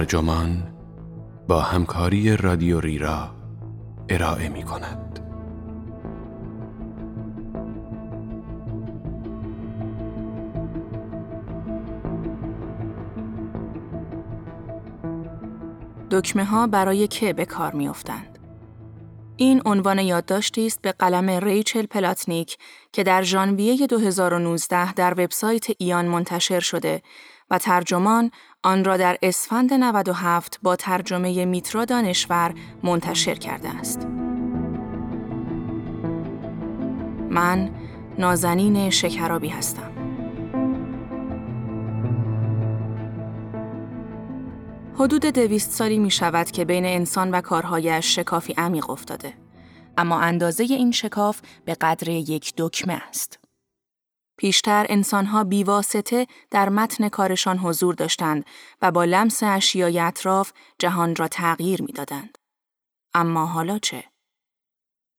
ترجمان با همکاری رادیو ریرا ارائه می کند. دکمه ها برای که به کار می افتند؟ این عنوان یادداشتی است به قلم ریچل پلاتنیک که در ژانویه 2019 در وبسایت ایان منتشر شده و ترجمان آن را در اسفند 97 با ترجمه میترا دانشور منتشر کرده است. من نازنین شکرابی هستم. حدود دویست سالی می شود که بین انسان و کارهایش شکافی عمیق افتاده. اما اندازه این شکاف به قدر یک دکمه است. پیشتر انسانها بیواسطه در متن کارشان حضور داشتند و با لمس اشیای اطراف جهان را تغییر می‌دادند. اما حالا چه؟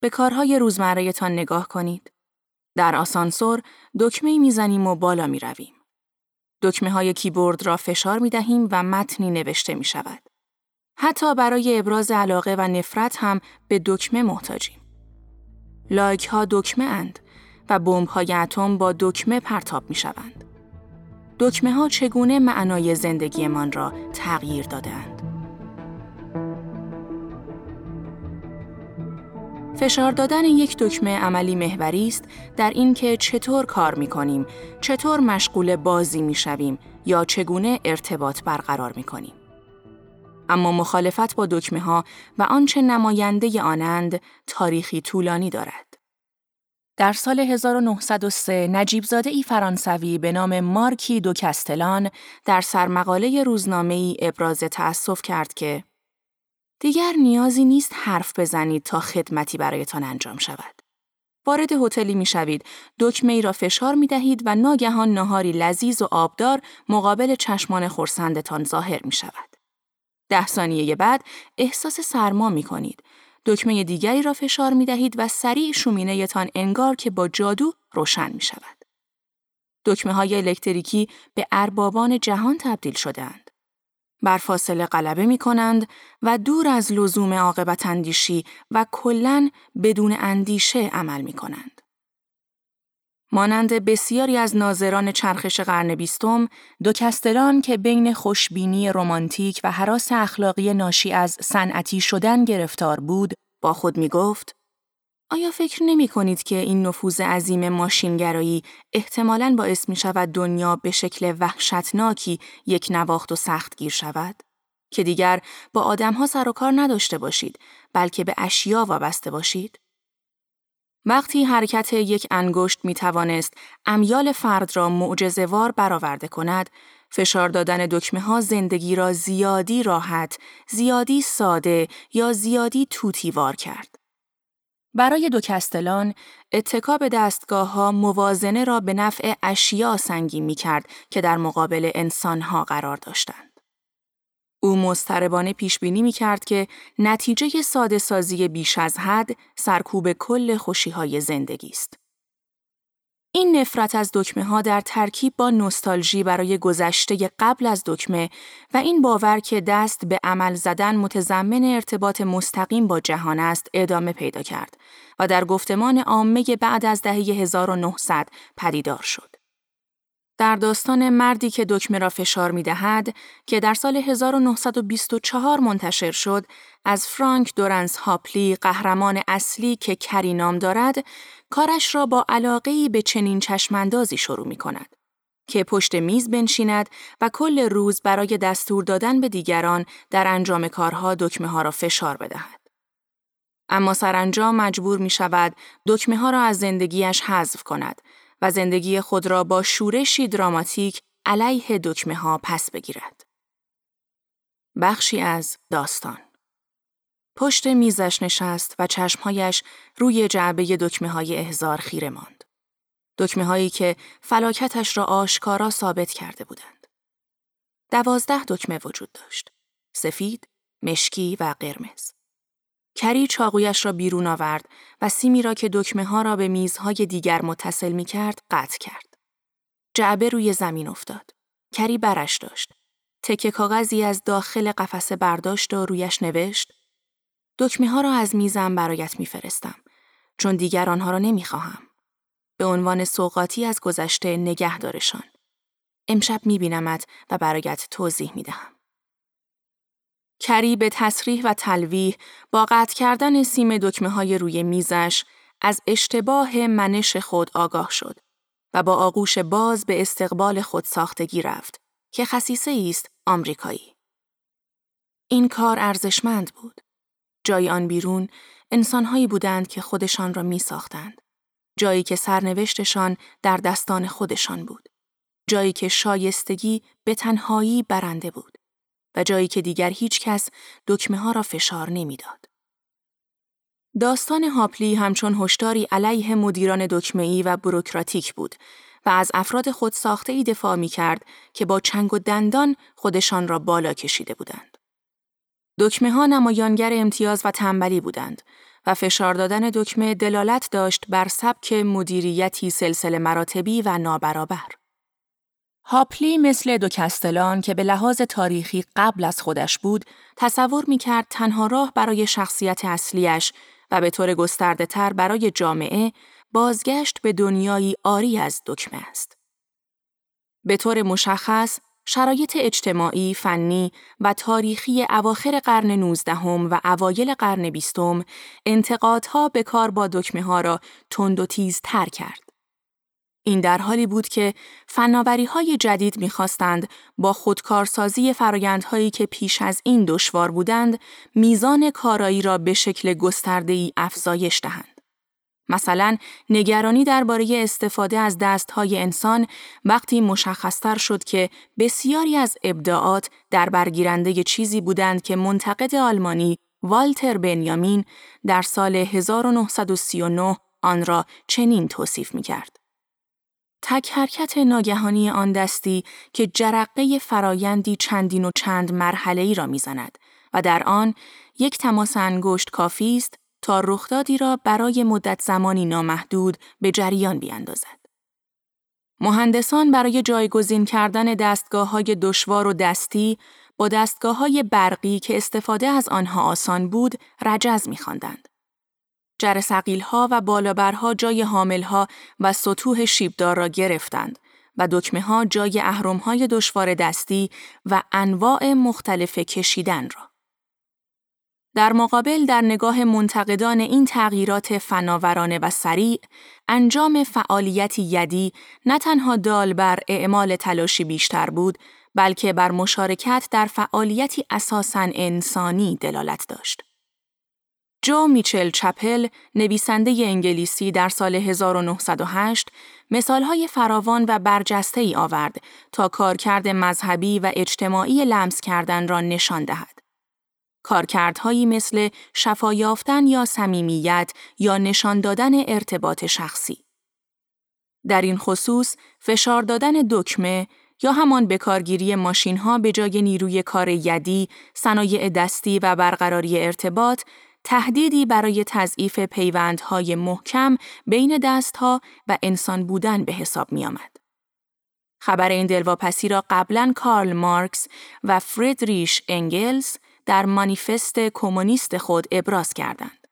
به کارهای روزمرهتان نگاه کنید. در آسانسور دکمه می‌زنیم و بالا می رویم. دکمه های کیبورد را فشار می دهیم و متنی نوشته می شود. حتی برای ابراز علاقه و نفرت هم به دکمه محتاجیم. لایک ها دکمه اند و بمب های اتم با دکمه پرتاب می شوند. دکمه ها چگونه معنای زندگیمان را تغییر دادند؟ فشار دادن یک دکمه عملی محوری است در اینکه چطور کار می کنیم، چطور مشغول بازی می شویم یا چگونه ارتباط برقرار می کنیم. اما مخالفت با دکمه ها و آنچه نماینده آنند تاریخی طولانی دارد. در سال 1903 نجیبزاده ای فرانسوی به نام مارکی دو کستلان در سرمقاله روزنامه ای ابراز تأسف کرد که دیگر نیازی نیست حرف بزنید تا خدمتی برایتان انجام شود. وارد هتلی می شوید، دکمه ای را فشار می دهید و ناگهان نهاری لذیذ و آبدار مقابل چشمان خورسندتان ظاهر می شود. ده ثانیه بعد احساس سرما می کنید. دکمه دیگری را فشار می دهید و سریع شومینه تان انگار که با جادو روشن می شود. دکمه های الکتریکی به اربابان جهان تبدیل شدهاند. بر فاصله غلبه می کنند و دور از لزوم عاقبت اندیشی و کلن بدون اندیشه عمل می کنند. مانند بسیاری از ناظران چرخش قرن بیستم، دو کستلان که بین خوشبینی رمانتیک و حراس اخلاقی ناشی از صنعتی شدن گرفتار بود، با خود می گفت آیا فکر نمی کنید که این نفوذ عظیم ماشینگرایی احتمالاً باعث می شود دنیا به شکل وحشتناکی یک نواخت و سخت گیر شود؟ که دیگر با آدمها سر و کار نداشته باشید بلکه به اشیا وابسته باشید؟ وقتی حرکت یک انگشت می توانست امیال فرد را معجزهوار برآورده کند، فشار دادن دکمه ها زندگی را زیادی راحت، زیادی ساده یا زیادی توتیوار کرد. برای دو کستلان، اتکا به دستگاه ها موازنه را به نفع اشیا سنگین می کرد که در مقابل انسان ها قرار داشتند. او مستربانه پیش بینی می کرد که نتیجه ساده سازی بیش از حد سرکوب کل خوشی های زندگی است. این نفرت از دکمه ها در ترکیب با نوستالژی برای گذشته قبل از دکمه و این باور که دست به عمل زدن متضمن ارتباط مستقیم با جهان است ادامه پیدا کرد و در گفتمان عامه بعد از دهه 1900 پدیدار شد. در داستان مردی که دکمه را فشار می دهد که در سال 1924 منتشر شد از فرانک دورنس هاپلی قهرمان اصلی که کری نام دارد کارش را با علاقه به چنین چشماندازی شروع می کند که پشت میز بنشیند و کل روز برای دستور دادن به دیگران در انجام کارها دکمه ها را فشار بدهد. اما سرانجام مجبور می شود دکمه ها را از زندگیش حذف کند و زندگی خود را با شورشی دراماتیک علیه دکمه ها پس بگیرد. بخشی از داستان پشت میزش نشست و چشمهایش روی جعبه دکمه های احزار خیره ماند. دکمه هایی که فلاکتش را آشکارا ثابت کرده بودند. دوازده دکمه وجود داشت. سفید، مشکی و قرمز. کری چاقویش را بیرون آورد و سیمی را که دکمه ها را به میزهای دیگر متصل می کرد قطع کرد. جعبه روی زمین افتاد. کری برش داشت. تکه کاغذی از داخل قفسه برداشت و رویش نوشت دکمه ها را از میزم برایت میفرستم چون دیگر آنها را نمی‌خواهم. به عنوان سوقاتی از گذشته نگهدارشان. امشب میبینمت و برایت توضیح می‌دهم. کری به تصریح و تلویح با قطع کردن سیم دکمه های روی میزش از اشتباه منش خود آگاه شد و با آغوش باز به استقبال خود ساختگی رفت که خصیصه است آمریکایی. این کار ارزشمند بود. جای آن بیرون انسانهایی بودند که خودشان را می ساختند. جایی که سرنوشتشان در دستان خودشان بود. جایی که شایستگی به تنهایی برنده بود. و جایی که دیگر هیچ کس دکمه ها را فشار نمی‌داد. داستان هاپلی همچون هشداری علیه مدیران دکمه‌ای و بروکراتیک بود و از افراد خود ساخته ای دفاع می کرد که با چنگ و دندان خودشان را بالا کشیده بودند. دکمه ها نمایانگر امتیاز و تنبلی بودند و فشار دادن دکمه دلالت داشت بر سبک مدیریتی سلسله مراتبی و نابرابر. هاپلی مثل دو کستلان که به لحاظ تاریخی قبل از خودش بود، تصور می کرد تنها راه برای شخصیت اصلیش و به طور گسترده تر برای جامعه بازگشت به دنیایی آری از دکمه است. به طور مشخص، شرایط اجتماعی، فنی و تاریخی اواخر قرن نوزدهم و اوایل قرن بیستم انتقادها به کار با دکمه ها را تند و تیز تر کرد. این در حالی بود که فناوری های جدید می‌خواستند با خودکارسازی فرایندهایی که پیش از این دشوار بودند میزان کارایی را به شکل گسترده ای افزایش دهند. مثلا نگرانی درباره استفاده از دستهای انسان وقتی مشخصتر شد که بسیاری از ابداعات در برگیرنده چیزی بودند که منتقد آلمانی والتر بنیامین در سال 1939 آن را چنین توصیف می کرد. تک حرکت ناگهانی آن دستی که جرقه فرایندی چندین و چند مرحله ای را می‌زند و در آن یک تماس انگشت کافی است تا رخدادی را برای مدت زمانی نامحدود به جریان بیاندازد. مهندسان برای جایگزین کردن دستگاه های دشوار و دستی با دستگاه های برقی که استفاده از آنها آسان بود رجز می‌خواندند. جر ها و بالابرها جای ها و سطوح شیبدار را گرفتند و دکمه ها جای های دشوار دستی و انواع مختلف کشیدن را. در مقابل در نگاه منتقدان این تغییرات فناورانه و سریع، انجام فعالیتی یدی نه تنها دال بر اعمال تلاشی بیشتر بود، بلکه بر مشارکت در فعالیتی اساساً انسانی دلالت داشت. جو میچل چپل، نویسنده انگلیسی در سال 1908 مثالهای فراوان و برجسته ای آورد تا کارکرد مذهبی و اجتماعی لمس کردن را نشان دهد. کارکردهایی مثل شفا یافتن یا صمیمیت یا نشان دادن ارتباط شخصی. در این خصوص فشار دادن دکمه یا همان بکارگیری ماشین ها به جای نیروی کار یدی، صنایع دستی و برقراری ارتباط تهدیدی برای تضعیف پیوندهای محکم بین دستها و انسان بودن به حساب می آمد. خبر این دلواپسی را قبلا کارل مارکس و فردریش انگلز در مانیفست کمونیست خود ابراز کردند.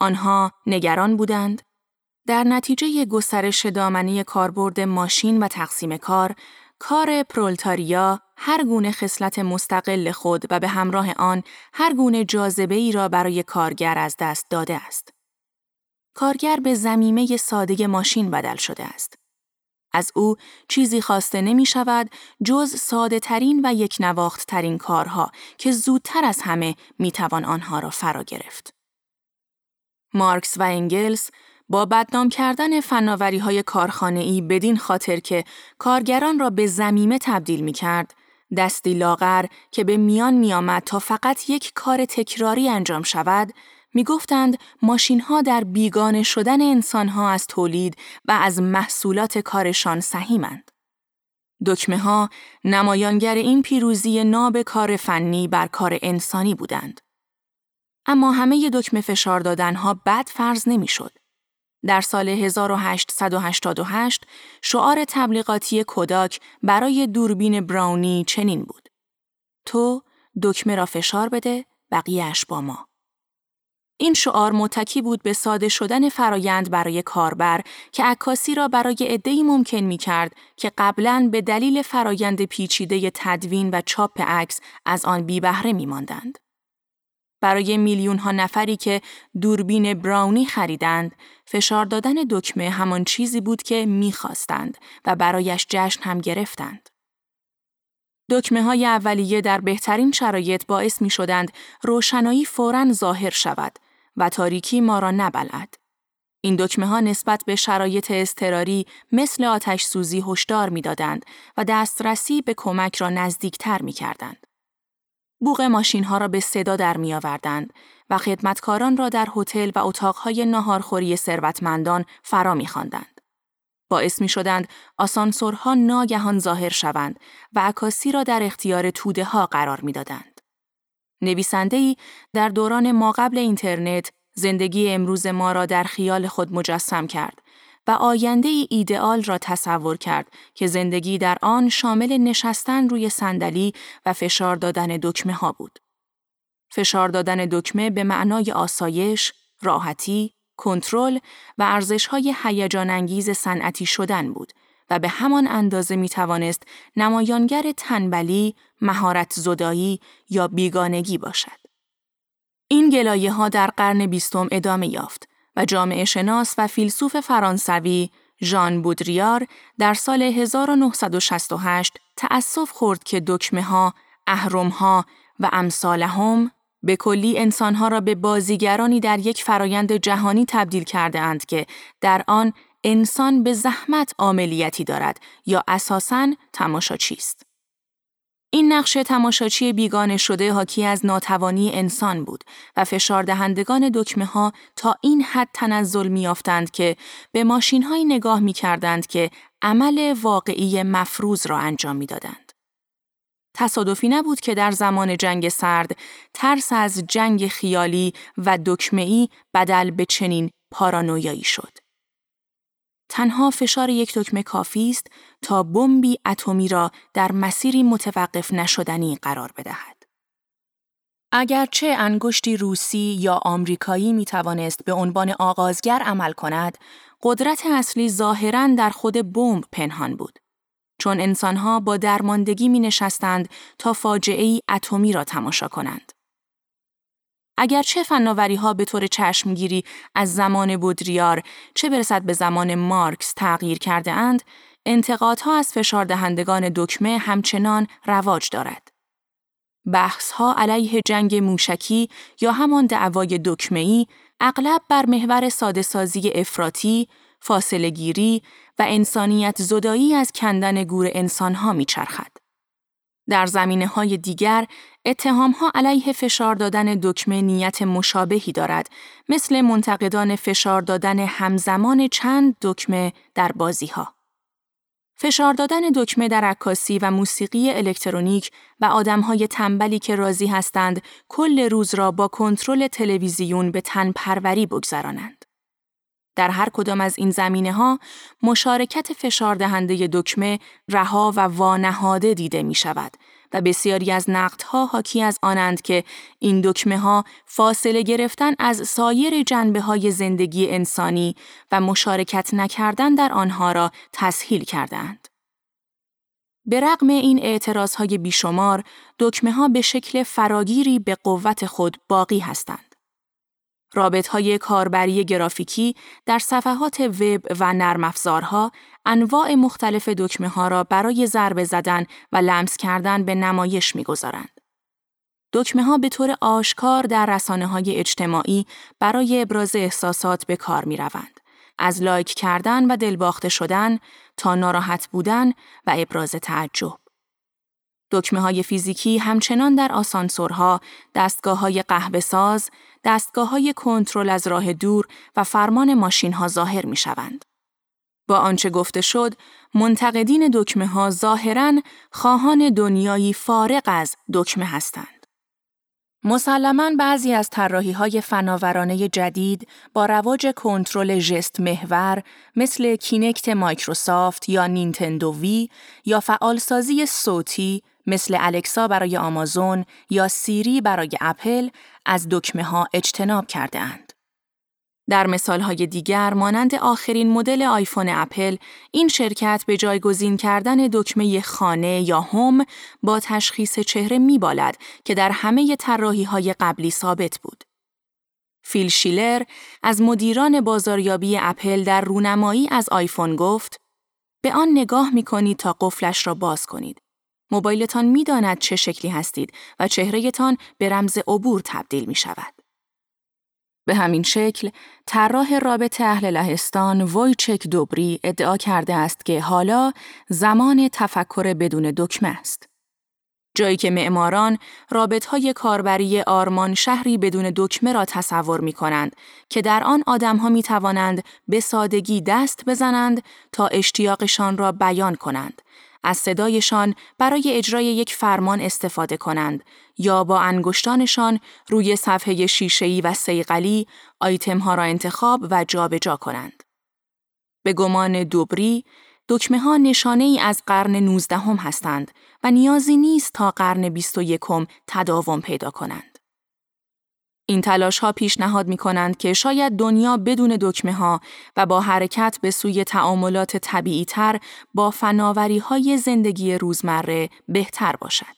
آنها نگران بودند در نتیجه گسترش دامنه کاربرد ماشین و تقسیم کار، کار پرولتاریا هر گونه خصلت مستقل خود و به همراه آن هر گونه جاذبه ای را برای کارگر از دست داده است. کارگر به زمیمه ساده ماشین بدل شده است. از او چیزی خواسته نمی شود جز ساده ترین و یک نواخت ترین کارها که زودتر از همه می توان آنها را فرا گرفت. مارکس و انگلس با بدنام کردن فناوری های کارخانه ای بدین خاطر که کارگران را به زمیمه تبدیل می کرد، دستی لاغر که به میان می آمد تا فقط یک کار تکراری انجام شود، می گفتند ماشین ها در بیگانه شدن انسان ها از تولید و از محصولات کارشان سهیمند. دکمه ها نمایانگر این پیروزی ناب کار فنی بر کار انسانی بودند. اما همه دکمه فشار دادنها بد فرض نمی‌شد. در سال 1888 شعار تبلیغاتی کوداک برای دوربین براونی چنین بود. تو دکمه را فشار بده بقیهش با ما. این شعار متکی بود به ساده شدن فرایند برای کاربر که عکاسی را برای عده‌ای ممکن می کرد که قبلا به دلیل فرایند پیچیده تدوین و چاپ عکس از آن بی بهره می ماندند. برای میلیون ها نفری که دوربین براونی خریدند، فشار دادن دکمه همان چیزی بود که می‌خواستند و برایش جشن هم گرفتند. دکمه های اولیه در بهترین شرایط باعث می شدند روشنایی فوراً ظاهر شود و تاریکی ما را نبلد. این دکمه ها نسبت به شرایط اضطراری مثل آتش سوزی هشدار می‌دادند و دسترسی به کمک را نزدیکتر می کردند. بوغ ماشین ها را به صدا در می آوردند و خدمتکاران را در هتل و اتاقهای ناهارخوری ثروتمندان فرا می خواندند. باعث می شدند آسانسورها ناگهان ظاهر شوند و عکاسی را در اختیار توده ها قرار می دادند. نویسنده ای در دوران ما قبل اینترنت زندگی امروز ما را در خیال خود مجسم کرد و آینده ای ایدئال را تصور کرد که زندگی در آن شامل نشستن روی صندلی و فشار دادن دکمه ها بود. فشار دادن دکمه به معنای آسایش، راحتی، کنترل و ارزش‌های هیجان انگیز صنعتی شدن بود و به همان اندازه می توانست نمایانگر تنبلی، مهارت زدایی یا بیگانگی باشد. این گلایه ها در قرن بیستم ادامه یافت و جامعه شناس و فیلسوف فرانسوی ژان بودریار در سال 1968 تأسف خورد که دکمه ها، اهرم ها و امثالهم به کلی انسانها را به بازیگرانی در یک فرایند جهانی تبدیل کرده اند که در آن انسان به زحمت عملیاتی دارد یا اساساً تماشاچی است. این نقش تماشاچی بیگانه شده حاکی از ناتوانی انسان بود و فشار دهندگان دکمه ها تا این حد تنزل میافتند که به ماشین های نگاه می کردند که عمل واقعی مفروض را انجام می‌دادند. تصادفی نبود که در زمان جنگ سرد ترس از جنگ خیالی و دکمه‌ای بدل به چنین پارانویایی شد. تنها فشار یک دکمه کافی است تا بمبی اتمی را در مسیری متوقف نشدنی قرار بدهد. اگرچه انگشتی روسی یا آمریکایی می توانست به عنوان آغازگر عمل کند، قدرت اصلی ظاهرا در خود بمب پنهان بود. چون انسانها با درماندگی می نشستند تا فاجعه اتمی را تماشا کنند. اگرچه فناوری ها به طور چشمگیری از زمان بودریار چه برسد به زمان مارکس تغییر کرده اند، انتقادها از فشار دهندگان دکمه همچنان رواج دارد. بحث ها علیه جنگ موشکی یا همان دعوای دکمه‌ای اغلب بر محور ساده سازی افراطی، فاصله گیری و انسانیت زدایی از کندن گور انسانها میچرخد. در زمینه های دیگر، اتهام ها علیه فشار دادن دکمه نیت مشابهی دارد، مثل منتقدان فشار دادن همزمان چند دکمه در بازی ها. فشار دادن دکمه در عکاسی و موسیقی الکترونیک و آدمهای تنبلی که راضی هستند کل روز را با کنترل تلویزیون به تن پروری بگذرانند. در هر کدام از این زمینه ها مشارکت فشار دهنده دکمه رها و وانهاده دیده می شود و بسیاری از نقدها حاکی از آنند که این دکمه ها فاصله گرفتن از سایر جنبه های زندگی انسانی و مشارکت نکردن در آنها را تسهیل کردند. به رغم این اعتراض های بیشمار، دکمه ها به شکل فراگیری به قوت خود باقی هستند. رابط های کاربری گرافیکی در صفحات وب و نرم افزارها انواع مختلف دکمه ها را برای ضربه زدن و لمس کردن به نمایش می‌گذارند. دکمه ها به طور آشکار در رسانه های اجتماعی برای ابراز احساسات به کار می روند. از لایک کردن و دلباخته شدن تا ناراحت بودن و ابراز تعجب. دکمه های فیزیکی همچنان در آسانسورها، دستگاه های قهوه ساز، دستگاه های کنترل از راه دور و فرمان ماشین ها ظاهر می شوند. با آنچه گفته شد، منتقدین دکمه ها ظاهرا خواهان دنیایی فارغ از دکمه هستند. مسلما بعضی از طراحی های فناورانه جدید با رواج کنترل ژست محور مثل کینکت مایکروسافت یا نینتندو وی یا فعالسازی صوتی مثل الکسا برای آمازون یا سیری برای اپل از دکمه ها اجتناب کرده اند. در مثالهای دیگر مانند آخرین مدل آیفون اپل این شرکت به جایگزین کردن دکمه خانه یا home با تشخیص چهره میبالد که در همه طراحی های قبلی ثابت بود. فیل شیلر از مدیران بازاریابی اپل در رونمایی از آیفون گفت به آن نگاه می کنید تا قفلش را باز کنید. موبایلتان می داند چه شکلی هستید و چهرهتان به رمز عبور تبدیل می شود. به همین شکل، طراح رابط اهل لهستان وایچک دوبری ادعا کرده است که حالا زمان تفکر بدون دکمه است. جایی که معماران رابطهای کاربری آرمان شهری بدون دکمه را تصور می کنند که در آن آدمها می توانند به سادگی دست بزنند تا اشتیاقشان را بیان کنند از صدایشان برای اجرای یک فرمان استفاده کنند یا با انگشتانشان روی صفحه شیشه‌ای و سیقلی آیتمها را انتخاب و جابجا جا کنند. به گمان دوبری، دکمه ها نشانه ای از قرن 19 هم هستند و نیازی نیست تا قرن 21 تداوم پیدا کنند. این تلاش ها پیشنهاد می کنند که شاید دنیا بدون دکمه ها و با حرکت به سوی تعاملات طبیعی تر با فناوری های زندگی روزمره بهتر باشد.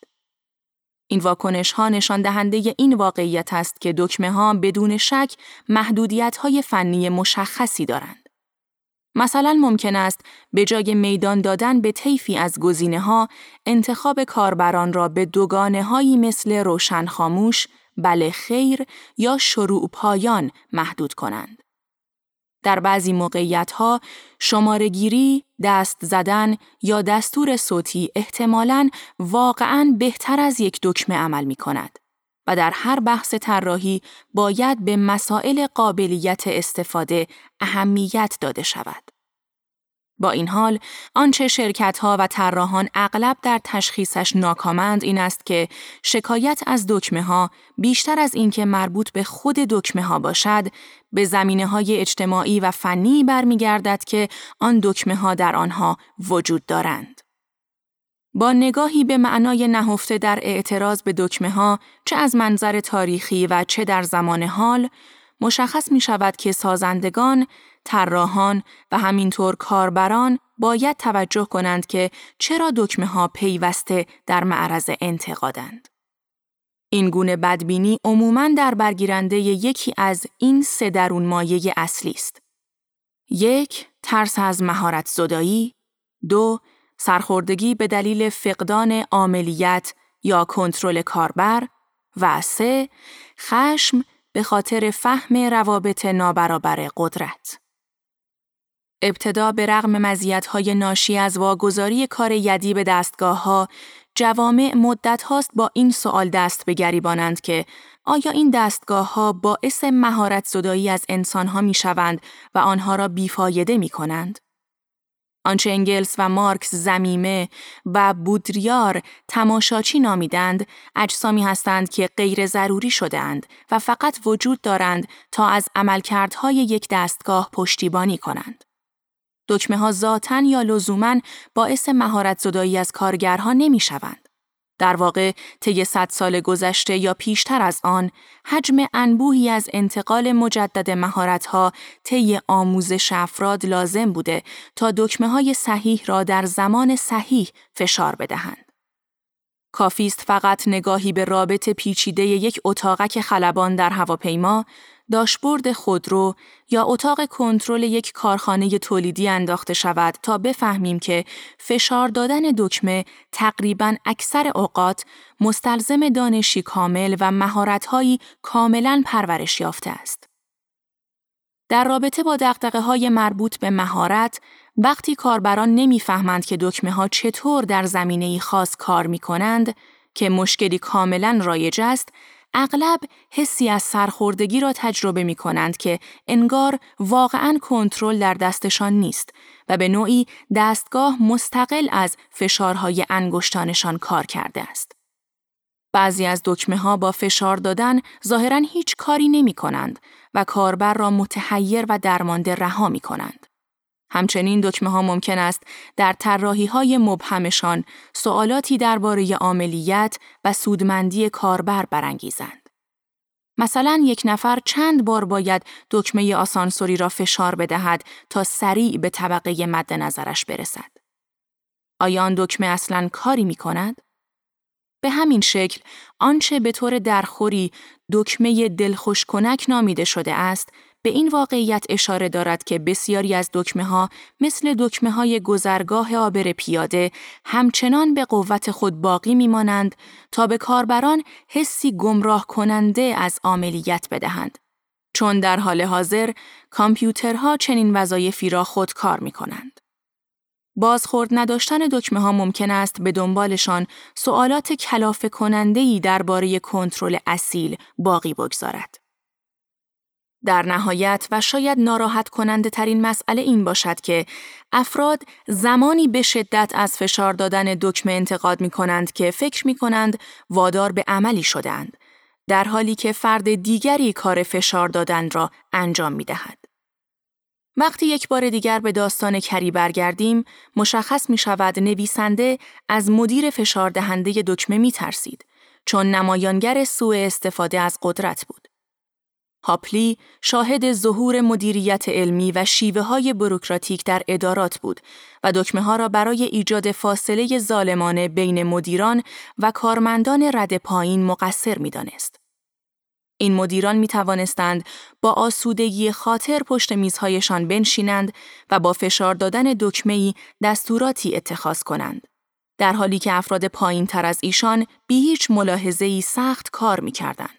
این واکنش ها نشان دهنده این واقعیت است که دکمه ها بدون شک محدودیت های فنی مشخصی دارند. مثلا ممکن است به جای میدان دادن به طیفی از گزینه ها انتخاب کاربران را به دوگانه هایی مثل روشن خاموش، بله خیر یا شروع پایان محدود کنند. در بعضی موقعیت ها شمارگیری، دست زدن یا دستور صوتی احتمالاً واقعاً بهتر از یک دکمه عمل می کند و در هر بحث طراحی باید به مسائل قابلیت استفاده اهمیت داده شود. با این حال، آنچه شرکتها و طراحان اغلب در تشخیصش ناکامند این است که شکایت از دکمه ها بیشتر از اینکه مربوط به خود دکمه ها باشد، به زمینه های اجتماعی و فنی برمیگردد که آن دکمه ها در آنها وجود دارند. با نگاهی به معنای نهفته در اعتراض به دکمه ها، چه از منظر تاریخی و چه در زمان حال، مشخص می شود که سازندگان، طراحان و همینطور کاربران باید توجه کنند که چرا دکمه ها پیوسته در معرض انتقادند. این گونه بدبینی عموماً در برگیرنده یکی از این سه درون مایه اصلی است. یک، ترس از مهارت زدایی، دو، سرخوردگی به دلیل فقدان عاملیت یا کنترل کاربر و سه، خشم به خاطر فهم روابط نابرابر قدرت. ابتدا به رغم مزیت‌های ناشی از واگذاری کار یدی به دستگاه ها، جوامع مدت هاست با این سوال دست به گریبانند که آیا این دستگاه ها باعث مهارت زدایی از انسان ها می شوند و آنها را بیفایده می کنند؟ آنچه انگلس و مارکس زمیمه و بودریار تماشاچی نامیدند اجسامی هستند که غیر ضروری شدهاند و فقط وجود دارند تا از عملکردهای یک دستگاه پشتیبانی کنند. دکمه ها ذاتن یا لزوما باعث مهارت زدایی از کارگرها نمی شوند. در واقع طی صد سال گذشته یا پیشتر از آن حجم انبوهی از انتقال مجدد مهارت‌ها طی آموزش افراد لازم بوده تا دکمه های صحیح را در زمان صحیح فشار بدهند. کافیست فقط نگاهی به رابط پیچیده یک اتاقک خلبان در هواپیما داشبورد خودرو یا اتاق کنترل یک کارخانه تولیدی انداخته شود تا بفهمیم که فشار دادن دکمه تقریبا اکثر اوقات مستلزم دانشی کامل و مهارت‌هایی کاملا پرورش یافته است. در رابطه با دقدقه های مربوط به مهارت، وقتی کاربران نمی‌فهمند که دکمه ها چطور در زمینه خاص کار می کنند، که مشکلی کاملا رایج است، اغلب حسی از سرخوردگی را تجربه می کنند که انگار واقعا کنترل در دستشان نیست و به نوعی دستگاه مستقل از فشارهای انگشتانشان کار کرده است. بعضی از دکمه ها با فشار دادن ظاهرا هیچ کاری نمی کنند و کاربر را متحیر و درمانده رها می کنند. همچنین دکمه ها ممکن است در طراحی های مبهمشان سوالاتی درباره عملیت و سودمندی کاربر برانگیزند. مثلا یک نفر چند بار باید دکمه آسانسوری را فشار بدهد تا سریع به طبقه مد نظرش برسد. آیا آن دکمه اصلا کاری می کند؟ به همین شکل آنچه به طور درخوری دکمه دلخوش کنک نامیده شده است به این واقعیت اشاره دارد که بسیاری از دکمه ها مثل دکمه های گذرگاه آبر پیاده همچنان به قوت خود باقی میمانند تا به کاربران حسی گمراه کننده از عملیت بدهند. چون در حال حاضر کامپیوترها چنین وظایفی را خود کار می کنند. بازخورد نداشتن دکمه ها ممکن است به دنبالشان سوالات کلافه کننده ای درباره کنترل اصیل باقی بگذارد. در نهایت و شاید ناراحت کننده ترین مسئله این باشد که افراد زمانی به شدت از فشار دادن دکمه انتقاد می کنند که فکر می کنند وادار به عملی شدند در حالی که فرد دیگری کار فشار دادن را انجام می دهد. وقتی یک بار دیگر به داستان کری برگردیم، مشخص می شود نویسنده از مدیر فشار دهنده دکمه می ترسید، چون نمایانگر سوء استفاده از قدرت بود. هاپلی شاهد ظهور مدیریت علمی و شیوه های بروکراتیک در ادارات بود و دکمه ها را برای ایجاد فاصله ظالمانه بین مدیران و کارمندان رد پایین مقصر می دانست. این مدیران می توانستند با آسودگی خاطر پشت میزهایشان بنشینند و با فشار دادن دکمه‌ای دستوراتی اتخاذ کنند. در حالی که افراد پایین تر از ایشان بی هیچ ملاحظه‌ای سخت کار می کردند.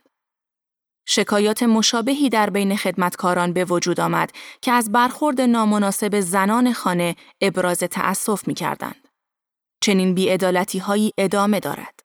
شکایات مشابهی در بین خدمتکاران به وجود آمد که از برخورد نامناسب زنان خانه ابراز تأسف می کردند. چنین بیعدالتی هایی ادامه دارد.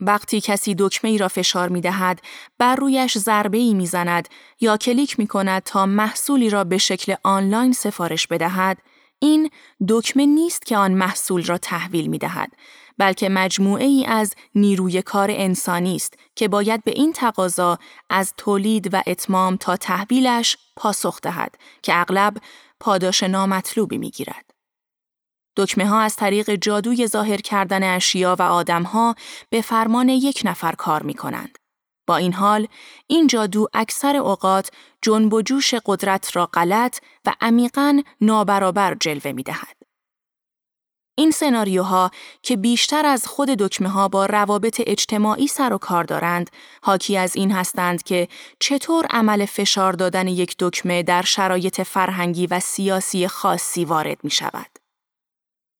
وقتی کسی دکمه ای را فشار می دهد، بر رویش ضربه ای می زند یا کلیک می کند تا محصولی را به شکل آنلاین سفارش بدهد، این دکمه نیست که آن محصول را تحویل می دهد، بلکه مجموعه ای از نیروی کار انسانی است که باید به این تقاضا از تولید و اتمام تا تحویلش پاسخ دهد که اغلب پاداش نامطلوبی می گیرد. دکمه ها از طریق جادوی ظاهر کردن اشیا و آدم ها به فرمان یک نفر کار می کنند. با این حال، این جادو اکثر اوقات جنب و جوش قدرت را غلط و عمیقا نابرابر جلوه می دهد. این سناریوها که بیشتر از خود دکمه ها با روابط اجتماعی سر و کار دارند، حاکی از این هستند که چطور عمل فشار دادن یک دکمه در شرایط فرهنگی و سیاسی خاصی وارد می شود.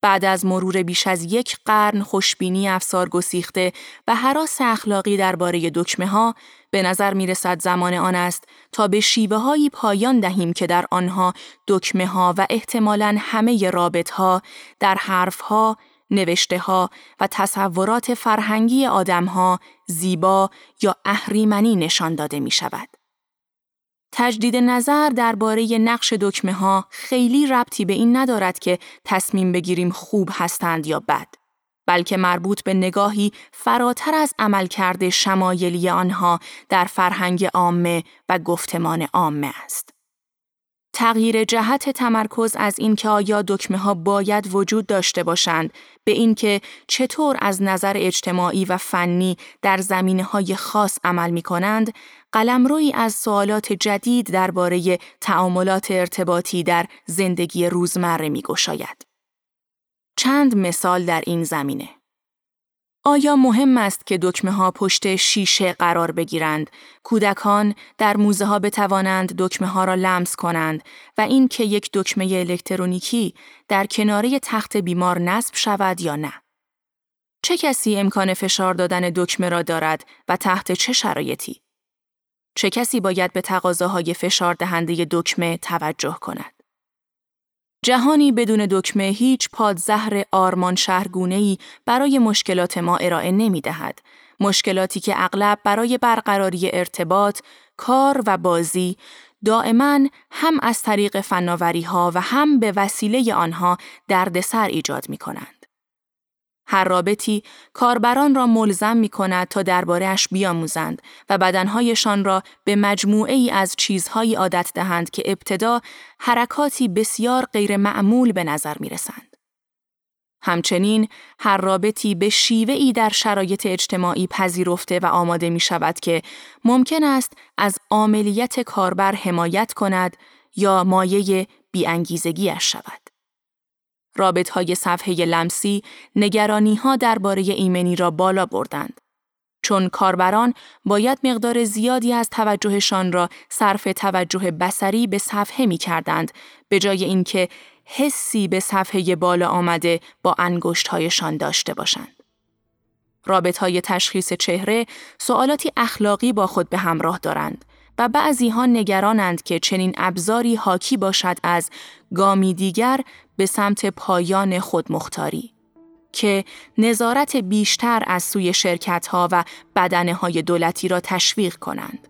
بعد از مرور بیش از یک قرن خوشبینی افسار گسیخته و حراس اخلاقی درباره دکمه ها به نظر می رسد زمان آن است تا به شیوه هایی پایان دهیم که در آنها دکمه ها و احتمالاً همه رابط ها در حرف ها، نوشته ها و تصورات فرهنگی آدم ها زیبا یا اهریمنی نشان داده می شود. تجدید نظر درباره نقش دکمه ها خیلی ربطی به این ندارد که تصمیم بگیریم خوب هستند یا بد بلکه مربوط به نگاهی فراتر از عملکرد شمایلی آنها در فرهنگ عامه و گفتمان عامه است. تغییر جهت تمرکز از اینکه آیا دکمه ها باید وجود داشته باشند به اینکه چطور از نظر اجتماعی و فنی در زمینه های خاص عمل می کنند قلمروی از سوالات جدید درباره تعاملات ارتباطی در زندگی روزمره می گشاید. چند مثال در این زمینه آیا مهم است که دکمه ها پشت شیشه قرار بگیرند، کودکان در موزه ها بتوانند دکمه ها را لمس کنند و این که یک دکمه الکترونیکی در کناره تخت بیمار نصب شود یا نه؟ چه کسی امکان فشار دادن دکمه را دارد و تحت چه شرایطی؟ چه کسی باید به تقاضاهای فشار دهنده دکمه توجه کند؟ جهانی بدون دکمه هیچ پادزهر آرمان شهرگونهی برای مشکلات ما ارائه نمی دهد. مشکلاتی که اغلب برای برقراری ارتباط، کار و بازی دائما هم از طریق فناوری ها و هم به وسیله آنها دردسر ایجاد می کنند. هر رابطی کاربران را ملزم می کند تا دربارهش بیاموزند و بدنهایشان را به مجموعه ای از چیزهایی عادت دهند که ابتدا حرکاتی بسیار غیر معمول به نظر می رسند. همچنین هر رابطی به شیوه ای در شرایط اجتماعی پذیرفته و آماده می شود که ممکن است از عملیت کاربر حمایت کند یا مایه بیانگیزگیش شود. رابط های صفحه لمسی نگرانی ها درباره ایمنی را بالا بردند. چون کاربران باید مقدار زیادی از توجهشان را صرف توجه بسری به صفحه می کردند به جای اینکه حسی به صفحه بالا آمده با انگشتهایشان داشته باشند. رابط های تشخیص چهره سوالاتی اخلاقی با خود به همراه دارند و بعضی ها نگرانند که چنین ابزاری حاکی باشد از گامی دیگر به سمت پایان خودمختاری که نظارت بیشتر از سوی شرکت ها و بدنه های دولتی را تشویق کنند.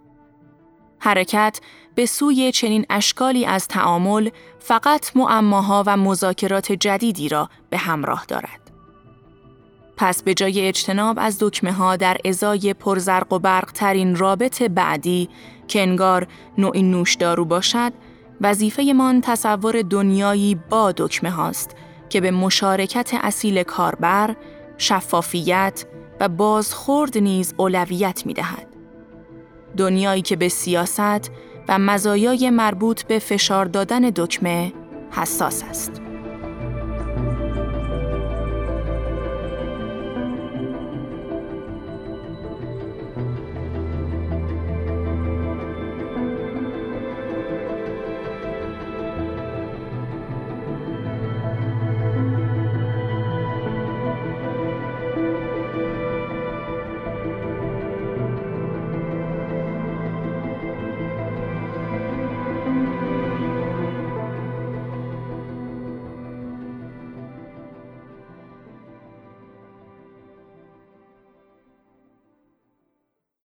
حرکت به سوی چنین اشکالی از تعامل فقط معماها و مذاکرات جدیدی را به همراه دارد. پس به جای اجتناب از دکمه ها در ازای پرزرق و برق ترین رابط بعدی که انگار نوعی نوشدارو باشد، وظیفه من تصور دنیایی با دکمه هاست که به مشارکت اصیل کاربر، شفافیت و بازخورد نیز اولویت می دهد. دنیایی که به سیاست و مزایای مربوط به فشار دادن دکمه حساس است.